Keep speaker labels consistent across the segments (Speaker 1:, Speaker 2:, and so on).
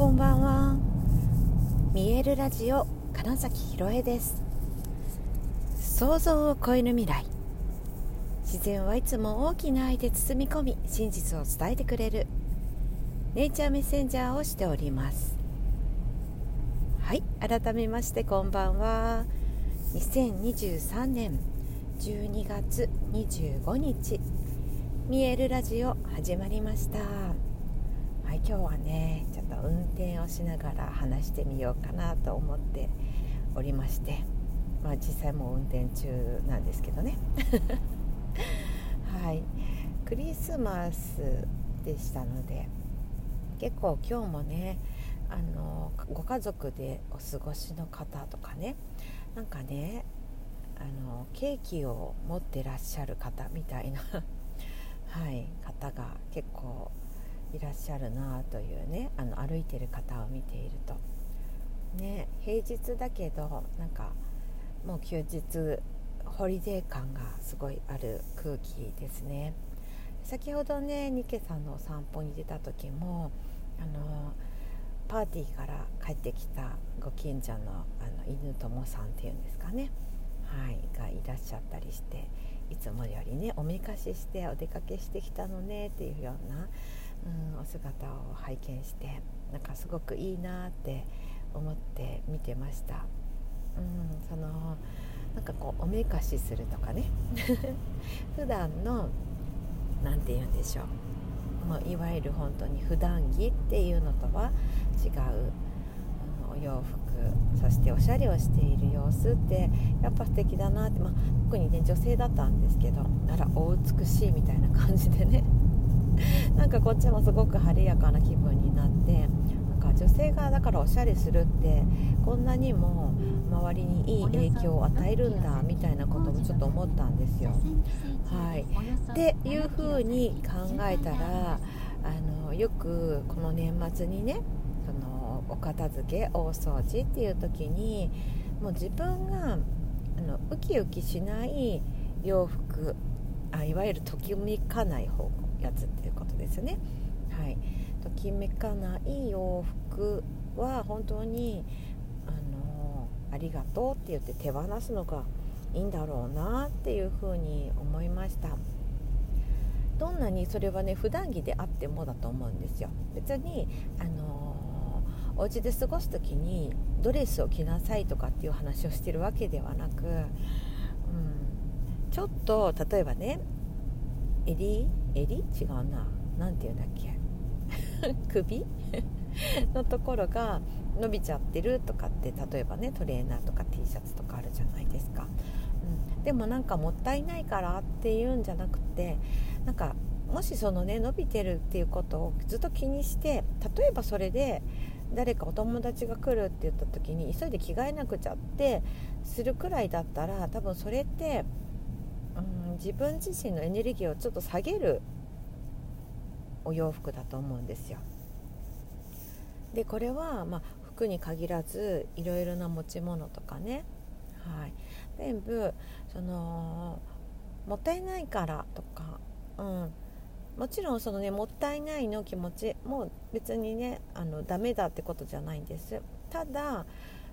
Speaker 1: こんばんは。見えるラジオ金崎ひろえです。想像を超える未来。自然はいつも大きな愛で包み込み真実を伝えてくれる。ネイチャーメッセンジャーをしております。はい改めましてこんばんは。2023年12月25日見えるラジオ始まりました。はい、今日はね運転をしながら話してみようかなと思っておりまして、まあ、実際もう運転中なんですけどね。はい。クリスマスでしたので結構今日もねあのご家族でお過ごしの方とかねなんかねあのケーキを持ってらっしゃる方みたいな はい、方が結構いらっしゃるなというねあの歩いてる方を見ていると。ね平日だけどなんかもう休日ホリデー感がすごいある空気ですね。先ほどねニケさんのお散歩に出た時もあのパーティーから帰ってきたご近所のあの犬友さんっていうんですかね。はいがいらっしゃったりしていつもよりねおめかししてお出かけしてきたのねっていうようなうん、お姿を拝見してなんかすごくいいなって思って見てました。うん、そのなんかこうおめかしするとかね。普段の何て言うんでしょう。もういわゆる本当に普段着っていうのとは違う、うん、お洋服そしておしゃれをしている様子ってやっぱ素敵だなって、まあ、特にね女性だったんですけどあらお美しいみたいな感じでね。なんかこっちもすごく晴れやかな気分になってなんか女性がだからおしゃれするってこんなにも周りにいい影響を与えるんだみたいなこともちょっと思ったんですよ。はい、っていうふうに考えたらあのよくこの年末にねそのお片付け大掃除っていう時にもう自分があのウキウキしない洋服あいわゆるときめかない方やつっていうことですね。はい、ときめかない洋服は本当にあのありがとうって言って手放すのがいいんだろうなっていうふうに思いました。どんなにそれはね普段着であってもだと思うんですよ。別にあのお家で過ごす時にドレスを着なさいとかっていう話をしてるわけではなく、うん、ちょっと例えばね襟？襟？違うな。何て言うんだっけ？首？のところが伸びちゃってるとかって例えばねトレーナーとか T シャツとかあるじゃないですか、うん、でもなんかもったいないからっていうんじゃなくてなんかもしそのね伸びてるっていうことをずっと気にして例えばそれで誰かお友達が来るって言った時に急いで着替えなくちゃってするくらいだったら多分それって、自分自身のエネルギーをちょっと下げるお洋服だと思うんですよ。でこれは、まあ、服に限らずいろいろな持ち物とかね、はい、全部そのもったいないからとか、うん、もちろんそのねもったいないの気持ちも別にねあのダメだってことじゃないんです。ただ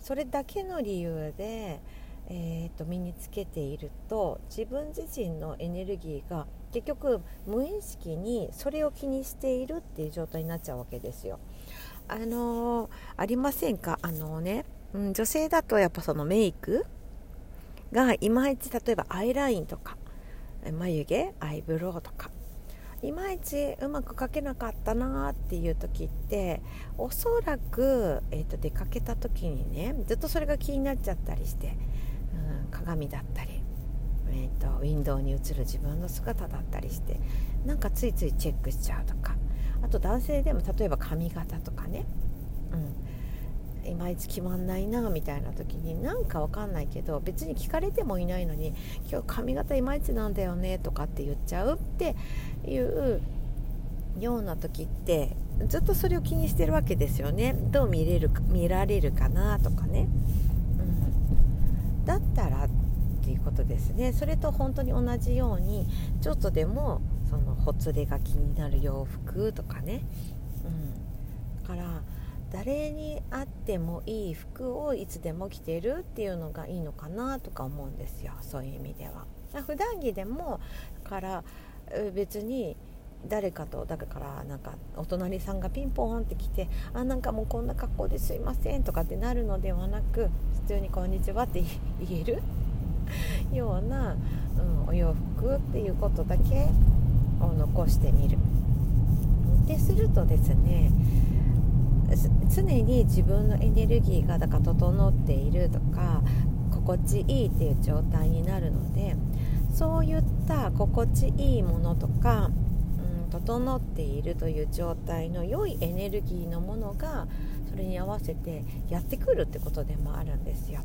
Speaker 1: それだけの理由でえーと、身につけていると自分自身のエネルギーが結局無意識にそれを気にしているっていう状態になっちゃうわけですよ。あのー、ありませんか？あのね、うん、女性だとやっぱそのメイクがいまいち例えばアイラインとか眉毛アイブロウとかいまいちうまく描けなかったなっていう時っておそらく、えーと出かけた時にねずっとそれが気になっちゃったりしてうん鏡だったり、えーと、ウィンドウに映る自分の姿だったりしてなんかついついチェックしちゃうとかあと男性でも例えば髪型とかね、うん、いまいち決まんないなみたいな時になんかわかんないけど別に聞かれてもいないのに今日髪型いまいちなんだよねとかって言っちゃうっていうような時ってずっとそれを気にしてるわけですよね。どう見れる見られるかなとかね。うん。だったらっていうことですね。それと本当に同じようにちょっとでもそのほつれが気になる洋服とかね、誰に会ってもいい服をいつでも着てるっていうのがいいのかなとか思うんですよそういう意味では。普段着でもから別に誰かとだからなんかお隣さんがピンポーンって来て「あなんかもうこんな格好ですいません」とかってなるのではなく普通に「こんにちは」って言える ような、うん、お洋服っていうことだけを残してみる。でするとですね常に自分のエネルギーがだから整っているとか心地いいっていう状態になるのでそういった心地いいものとか、うん、整っているという状態の良いエネルギーのものがそれに合わせてやってくるってことでもあるんですよ。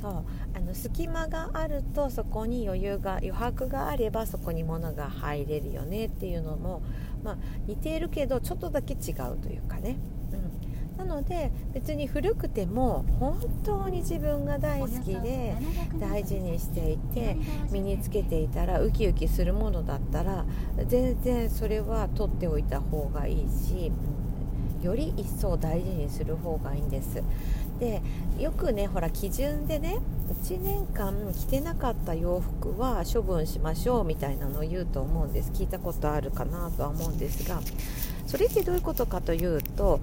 Speaker 1: そうあの隙間があるとそこに余裕が余白があればそこに物が入れるよねっていうのも、まあ、似ているけどちょっとだけ違うというかね、なので別に古くても本当に自分が大好きで大事にしていて身につけていたらウキウキするものだったら全然それは取っておいた方がいいしより一層大事にする方がいいんです。でよくねほら基準でね1年間着てなかった洋服は処分しましょうみたいなのを言うと思うんです。聞いたことあるかなとは思うんですがそれってどういうことかというと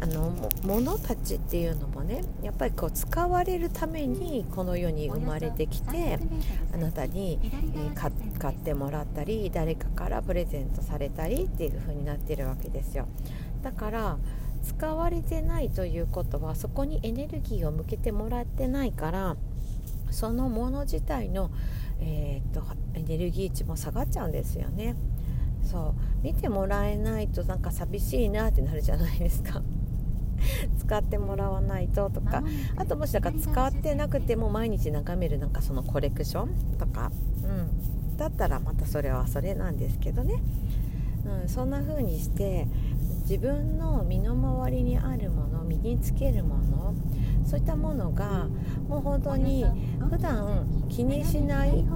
Speaker 1: あの物たちっていうのもねやっぱりこう使われるためにこの世に生まれてきてあなたに、え、買ってもらったり誰かからプレゼントされたりっていう風になってるわけですよ。だから使われてないということはそこにエネルギーを向けてもらってないからそのもの自体の、えー、っとエネルギー値も下がっちゃうんですよね。そう。見てもらえないとなんか寂しいなってなるじゃないですか。使ってもらわないととか。あともしだから使ってなくても毎日眺めるなんかそのコレクションとか、うん、だったらまたそれはそれなんですけどね、うん、そんな風にして自分の身の回りにあるもの身につけるものそういったものがもう本当に普段気にしない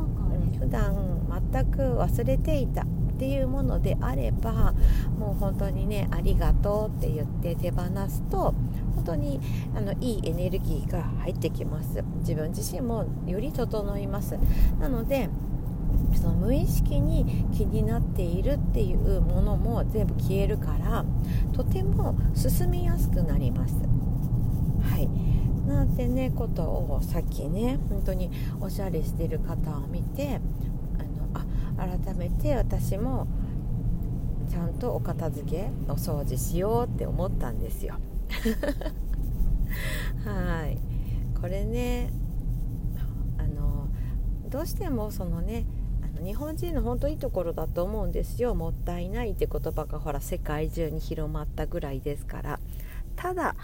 Speaker 1: 普段全く忘れていたっていうものであればもう本当にねありがとうって言って手放すと本当にあのいいエネルギーが入ってきます。自分自身もより整います。なのでその無意識に気になっているっていうものも全部消えるからとても進みやすくなります。はいなんてねことをさっきね本当におしゃれしてる方を見てあのあ改めて私もちゃんとお片付けお掃除しようって思ったんですよ。はい。これねあのどうしてもそのね日本人の本当いいところだと思うんですよ。もったいないって言葉がほら世界中に広まったぐらいですから。ただ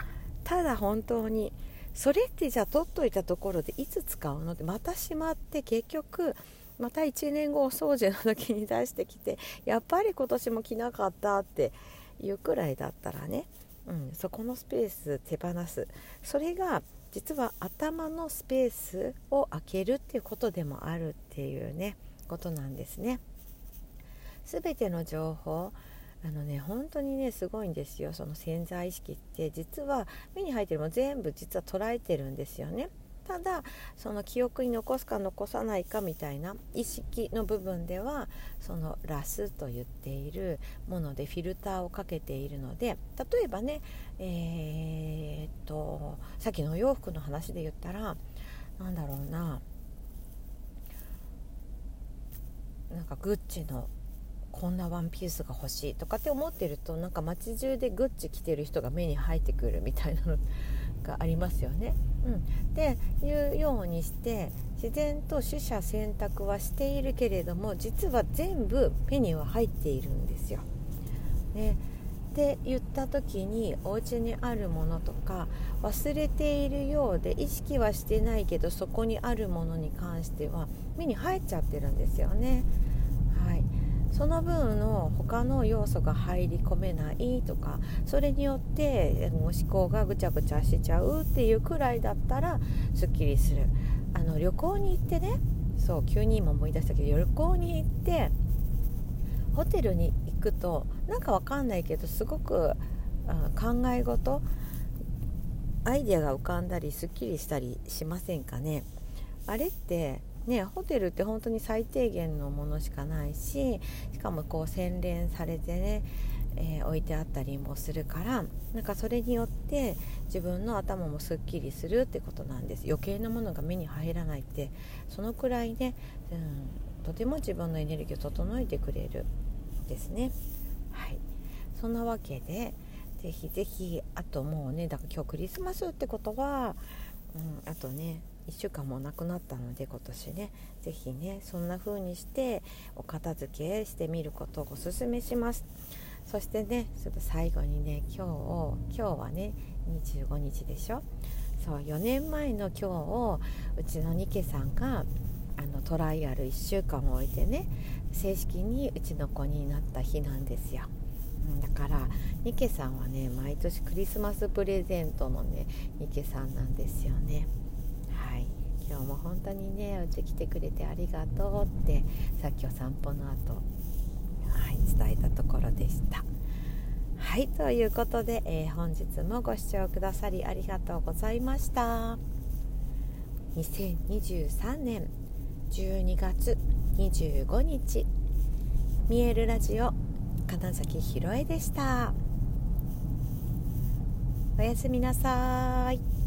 Speaker 1: ただ本当にそれってじゃあ取っといたところでいつ使うのってまたしまって結局また1年後お掃除の時に出してきてやっぱり今年も着なかったっていうくらいだったらね、うん、そこのスペース手放すそれが実は頭のスペースを空けるっていうことでもあるっていうねことなんですね。全ての情報あのね本当にねすごいんですよ。その潜在意識って。実は目に入ってるも全部実は捉えてるんですよね。ただその記憶に残すか残さないかみたいな意識の部分ではそのラスと言っているものでフィルターをかけているので例えばねえー、っとさっきのお洋服の話で言ったら何だろうな。なんかグッチのこんなワンピースが欲しいとかって思ってるとなんか街中でグッチ着てる人が目に入ってくるみたいなのがありますよね。うん、でいうようにして自然と取捨選択はしているけれども実は全部目には入っているんですよ。ね、って言った時にお家にあるものとか忘れているようで意識はしてないけどそこにあるものに関しては目に入っちゃってるんですよね。その分の他の要素が入り込めないとかそれによって思考がぐちゃぐちゃしちゃうっていうくらいだったらすっきりする。あの旅行に行ってねそう急に今思い出したけど旅行に行ってホテルに行くとなんかわかんないけどすごく考え事アイデアが浮かんだりすっきりしたりしませんかね。あれってねホテルって本当に最低限のものしかないししかもこう洗練されてね、えー、置いてあったりもするからなんかそれによって自分の頭もすっきりするってことなんです。余計なものが目に入らないってそのくらいね、うん、とても自分のエネルギーを整えてくれるですね。はい。そんなわけでぜひぜひあともうねだから今日クリスマスってことは、うん、あとね1週間もなくなったので今年ね。是非ねそんな風にしてお片付けしてみることをおすすめします。そしてねちょっと最後にね今日を今日はね25日でしょ？そう4年前の今日をうちのニケさんがあのトライアル1週間を置いてね正式にうちの子になった日なんですよ。だからニケさんはね毎年クリスマスプレゼントのねニケさんなんですよね。今日も本当にねうち来てくれてありがとうってさっきお散歩の後、はい、伝えたところでした。はいということで、えー、本日もご視聴くださりありがとうございました。2023年12月25日見えるラジオ金崎ひろえでした。おやすみなさい。